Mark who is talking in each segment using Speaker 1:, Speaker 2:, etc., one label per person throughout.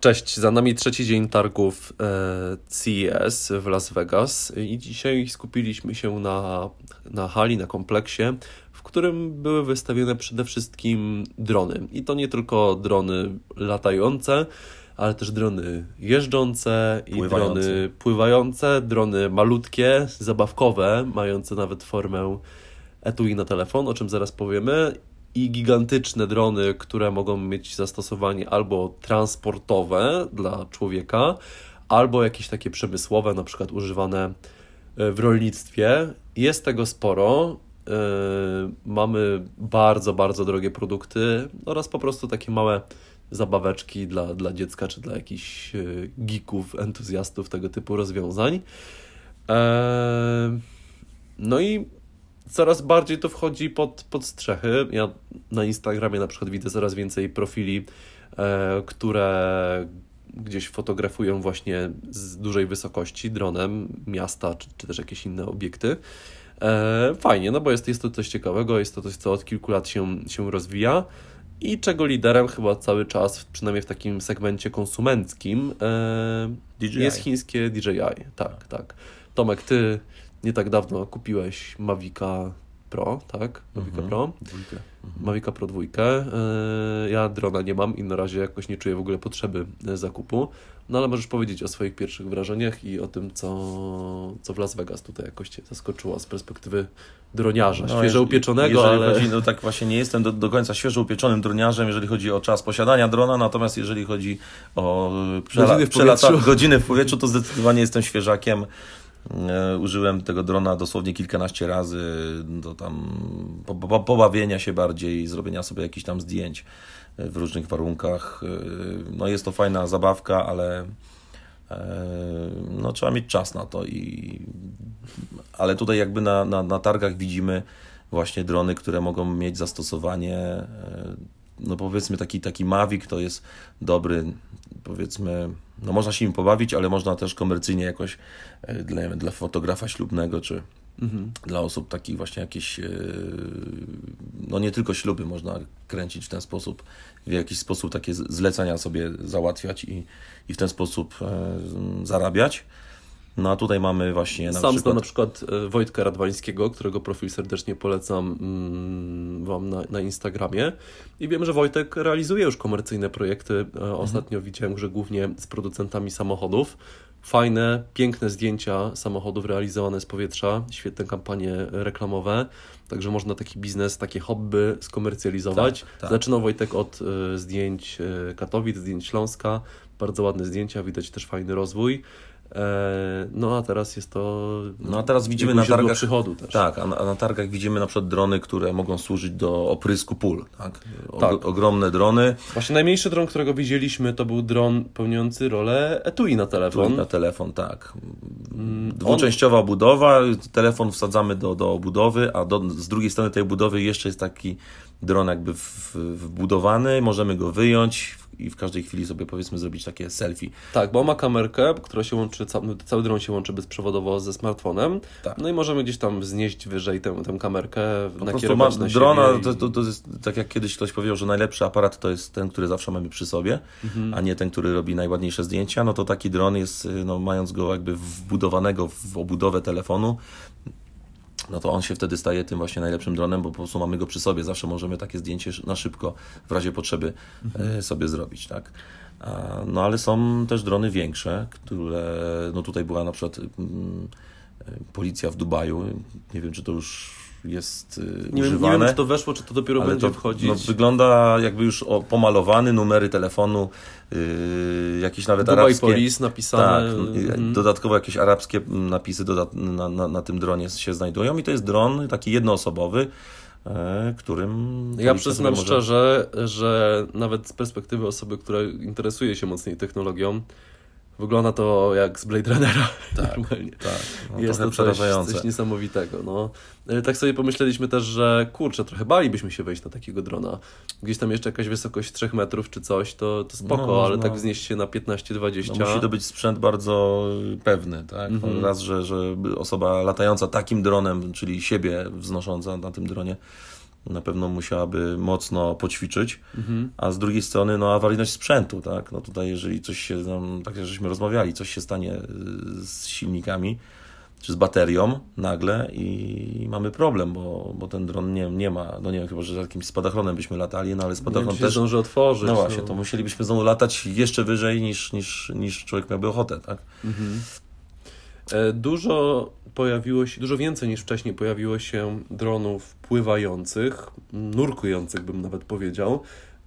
Speaker 1: Cześć, za nami trzeci dzień targów e, CES w Las Vegas i dzisiaj skupiliśmy się na, na hali, na kompleksie, w którym były wystawione przede wszystkim drony. I to nie tylko drony latające, ale też drony jeżdżące i
Speaker 2: Pływające.
Speaker 1: drony pływające, drony malutkie, zabawkowe, mające nawet formę etui na telefon, o czym zaraz powiemy, i gigantyczne drony, które mogą mieć zastosowanie albo transportowe dla człowieka, albo jakieś takie przemysłowe, na przykład używane e, w rolnictwie. Jest tego sporo. E, Mamy bardzo, bardzo drogie produkty oraz po prostu takie małe zabaweczki dla, dla dziecka czy dla jakichś e, geeków, entuzjastów tego typu rozwiązań. No i coraz bardziej to wchodzi pod, pod strzechy. Ja na Instagramie na przykład widzę coraz więcej profili, e, które gdzieś fotografują właśnie z dużej wysokości dronem miasta czy, czy też jakieś inne obiekty. E, fajnie, no bo jest, jest to coś ciekawego, jest to coś, co od kilku lat się, się rozwija i czego liderem chyba cały czas, przynajmniej w takim segmencie konsumenckim, e, jest chińskie DJI. Tak, tak. Tomek, ty nie tak dawno kupiłeś Mavica Pro, tak? Mavica Pro.
Speaker 2: Dwójkę.
Speaker 1: Mavica Pro 2. Yy, Ja drona nie mam i na razie jakoś nie czuję w ogóle potrzeby e, zakupu. No ale możesz powiedzieć o swoich pierwszych wrażeniach i o tym, co, co w Las Vegas tutaj jakoś Cię zaskoczyło z perspektywy droniarza,
Speaker 2: No,
Speaker 1: świeżo upieczonego,
Speaker 2: jeżeli
Speaker 1: ale...
Speaker 2: Chodzi, no tak właśnie nie jestem do, do końca świeżo upieczonym droniarzem, jeżeli chodzi o czas posiadania drona, natomiast jeżeli chodzi o przela-
Speaker 1: Godziny w
Speaker 2: przelata- godziny w powietrzu, to zdecydowanie jestem świeżakiem. E, Użyłem tego drona dosłownie kilkanaście razy do tam po, po, pobawienia się bardziej, zrobienia sobie jakichś tam zdjęć e, w różnych warunkach. E, No jest to fajna zabawka, ale no, trzeba mieć czas na to i ale tutaj jakby na, na, na targach widzimy właśnie drony, które mogą mieć zastosowanie no powiedzmy taki, taki Mavic to jest dobry powiedzmy, no można się nim pobawić, ale można też komercyjnie jakoś e, dla, wiem, dla fotografa ślubnego czy dla osób takich właśnie jakieś e, no nie tylko śluby można kręcić w ten sposób, w jakiś sposób takie zlecenia sobie załatwiać i, i w ten sposób e, zarabiać. No a tutaj mamy właśnie na
Speaker 1: Sam
Speaker 2: przykład...
Speaker 1: znam na przykład Wojtka Radwańskiego, którego profil serdecznie polecam mm, Wam na, na Instagramie. I wiem, że Wojtek realizuje już komercyjne projekty. E,
Speaker 2: Mhm.
Speaker 1: Ostatnio widziałem, że głównie z producentami samochodów. Fajne, piękne zdjęcia samochodów realizowane z powietrza, świetne kampanie reklamowe. Także można taki biznes, takie hobby skomercjalizować.
Speaker 2: Tak, tak.
Speaker 1: Zaczynał Wojtek od e, zdjęć e, Katowic, zdjęć Śląska. Bardzo ładne zdjęcia, widać też fajny rozwój. E, No a teraz jest to.
Speaker 2: No a teraz widzimy na targach
Speaker 1: przychodu też.
Speaker 2: Tak, a na, a na targach widzimy na przykład drony, które mogą służyć do oprysku pól. Tak? O,
Speaker 1: Tak.
Speaker 2: Ogromne drony
Speaker 1: Właśnie najmniejszy dron, którego widzieliśmy, to był dron pełniący rolę etui na telefon.
Speaker 2: na telefon, tak.
Speaker 1: Mm,
Speaker 2: Dwuczęściowa budowa, telefon wsadzamy do, do obudowy, a do, z drugiej strony tej budowy jeszcze jest taki dron jakby w, wbudowany, możemy go wyjąć i w każdej chwili sobie powiedzmy zrobić takie selfie.
Speaker 1: Tak, bo ma kamerkę, która się łączy, ca- cały dron się łączy bezprzewodowo ze smartfonem.
Speaker 2: Tak.
Speaker 1: No i możemy gdzieś tam wznieść wyżej tę, tę kamerkę,
Speaker 2: Po prostu
Speaker 1: nakierować
Speaker 2: ma
Speaker 1: na
Speaker 2: drona,
Speaker 1: i-
Speaker 2: to, to, to jest tak jak kiedyś ktoś powiedział, że najlepszy aparat to jest ten, który zawsze mamy przy sobie,
Speaker 1: Mhm.
Speaker 2: a nie ten, który robi najładniejsze zdjęcia, no to taki dron jest, y, no, mając go jakby wbudowanego w obudowę telefonu, no to on się wtedy staje tym właśnie najlepszym dronem, bo po prostu mamy go przy sobie. Zawsze możemy takie zdjęcie na szybko, w razie potrzeby
Speaker 1: Mhm.
Speaker 2: e, sobie zrobić, tak? No ale są też drony większe, które, no tutaj była na przykład mm, e, policja w Dubaju, nie wiem czy to już jest
Speaker 1: Nie wiem, nie
Speaker 2: używane.
Speaker 1: wiem, czy to weszło, czy to dopiero będzie
Speaker 2: to
Speaker 1: wchodzić.
Speaker 2: no, wygląda jakby już o, pomalowany, numery telefonu, yy, jakieś nawet
Speaker 1: Dubai
Speaker 2: arabskie.
Speaker 1: Police napisane.
Speaker 2: Tak,
Speaker 1: Mhm.
Speaker 2: dodatkowo jakieś arabskie napisy dodat na, na, na tym dronie się znajdują i to jest dron taki jednoosobowy, e, którym...
Speaker 1: Ja przyznam
Speaker 2: może-
Speaker 1: szczerze, że nawet z perspektywy osoby, która interesuje się mocniej technologią, wygląda to jak z Blade Runnera.
Speaker 2: Tak,
Speaker 1: Normalnie.
Speaker 2: Tak, no,
Speaker 1: jest to coś,
Speaker 2: przerażające.
Speaker 1: coś niesamowitego. No. E, Tak sobie pomyśleliśmy też, że kurczę, trochę balibyśmy się wejść na takiego drona. Gdzieś tam jeszcze jakaś wysokość 3 metrów czy coś, to, to spoko,
Speaker 2: No,
Speaker 1: ale
Speaker 2: no.
Speaker 1: tak wznieść się na 15-20.
Speaker 2: No, musi to być sprzęt bardzo pewny, tak?
Speaker 1: Mhm.
Speaker 2: Raz, że, że osoba latająca takim dronem, czyli siebie wznosząca na tym dronie, na pewno musiałaby mocno poćwiczyć, a z drugiej strony no awaryjność sprzętu, tak, no tutaj jeżeli coś się, tam, tak jak żeśmy rozmawiali, coś się stanie y, z silnikami, czy z baterią nagle i mamy problem, bo, bo ten dron nie, nie ma, no nie wiem, chyba, że z jakimś spadachronem byśmy latali, no ale
Speaker 1: Nie
Speaker 2: spadachron
Speaker 1: wiem,
Speaker 2: też,
Speaker 1: zdąży otworzyć.
Speaker 2: no właśnie, to musielibyśmy znowu latać jeszcze wyżej niż, niż, niż człowiek miałby ochotę, tak?
Speaker 1: E, Dużo pojawiło się, dużo więcej niż wcześniej pojawiło się dronów pływających, nurkujących bym nawet powiedział.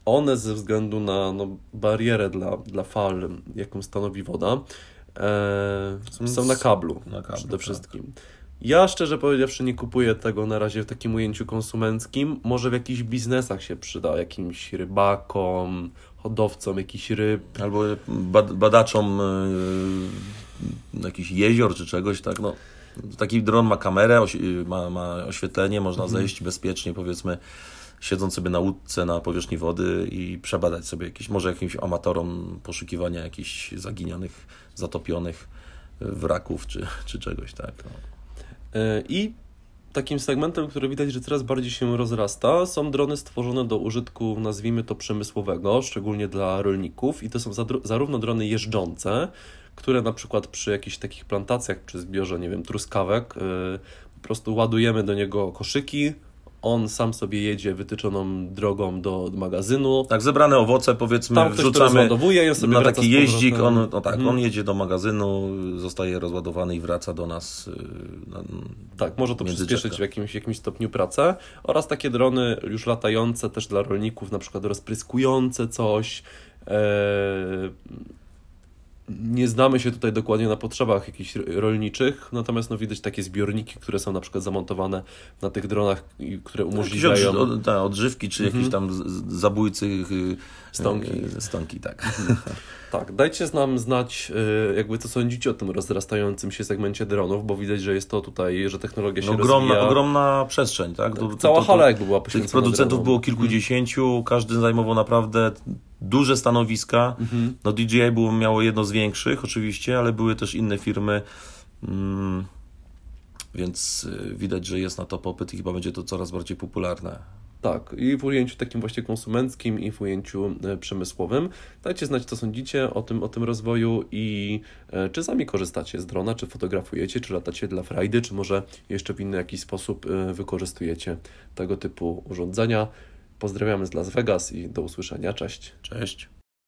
Speaker 1: One ze względu na no, barierę dla, dla fal, jaką stanowi woda, e, są na kablu,
Speaker 2: Na kablu,
Speaker 1: przede
Speaker 2: tak.
Speaker 1: wszystkim. Ja szczerze powiedziawszy nie kupuję tego na razie w takim ujęciu konsumenckim. Może w jakichś biznesach się przyda, jakimś rybakom, hodowcom jakichś ryb.
Speaker 2: Albo bad, badaczom y, jakichś jezior czy czegoś, tak, no. Taki dron ma kamerę, oś- ma, ma oświetlenie, można zejść bezpiecznie, powiedzmy, siedząc sobie na łódce na powierzchni wody i przebadać sobie jakieś, może jakimś amatorom poszukiwania jakichś zaginionych, zatopionych wraków czy, czy czegoś, tak. No.
Speaker 1: E, I takim segmentem, który widać, że coraz bardziej się rozrasta, są drony stworzone do użytku, nazwijmy to przemysłowego, szczególnie dla rolników. I to są zarówno drony jeżdżące, które na przykład przy jakichś takich plantacjach, przy zbiorze, nie wiem, truskawek, e, po prostu ładujemy do niego koszyki, on sam sobie jedzie wytyczoną drogą do magazynu.
Speaker 2: Tak, zebrane owoce powiedzmy
Speaker 1: Tam ktoś to
Speaker 2: wrzucamy
Speaker 1: rozładowuje on sobie
Speaker 2: na taki jeździk, on, no tak,
Speaker 1: Mhm.
Speaker 2: on jedzie do magazynu, zostaje rozładowany i wraca do nas. y, Na,
Speaker 1: Tak, może to przyspieszyć w jakimś, jakimś stopniu pracę. Oraz takie drony już latające też dla rolników, na przykład rozpryskujące coś. Nie znamy się tutaj dokładnie na potrzebach jakichś ro- rolniczych, natomiast no widać takie zbiorniki, które są na przykład zamontowane na tych dronach, i które umożliwiają...
Speaker 2: odży, od, ta, odżywki, czy jakieś tam z- z- zabójcy y,
Speaker 1: Stonki.
Speaker 2: y, stonki, tak.
Speaker 1: Tak, dajcie nam znać, jakby co sądzicie o tym rozrastającym się segmencie dronów, bo widać, że jest to tutaj, że technologia się
Speaker 2: No, ogromna,
Speaker 1: rozwija.
Speaker 2: ogromna przestrzeń, tak? To- to-
Speaker 1: Cała
Speaker 2: to-
Speaker 1: hala jakby była
Speaker 2: Tych
Speaker 1: poświęcona
Speaker 2: producentów
Speaker 1: dronom.
Speaker 2: było kilkudziesięciu, każdy zajmował naprawdę duże stanowiska.
Speaker 1: Mhm.
Speaker 2: No DJI było, miało jedno z większych oczywiście, ale były też inne firmy, mm, więc y, widać, że jest na to popyt i chyba będzie to coraz bardziej popularne.
Speaker 1: Tak, i w ujęciu takim właśnie konsumenckim, i w ujęciu e, przemysłowym. Dajcie znać, co sądzicie o tym, o tym rozwoju i e, czy sami korzystacie z drona, czy fotografujecie, czy latacie dla frajdy, czy może jeszcze w inny jakiś sposób e, wykorzystujecie tego typu urządzenia. Pozdrawiamy z Las Vegas i do usłyszenia. Cześć.
Speaker 2: Cześć.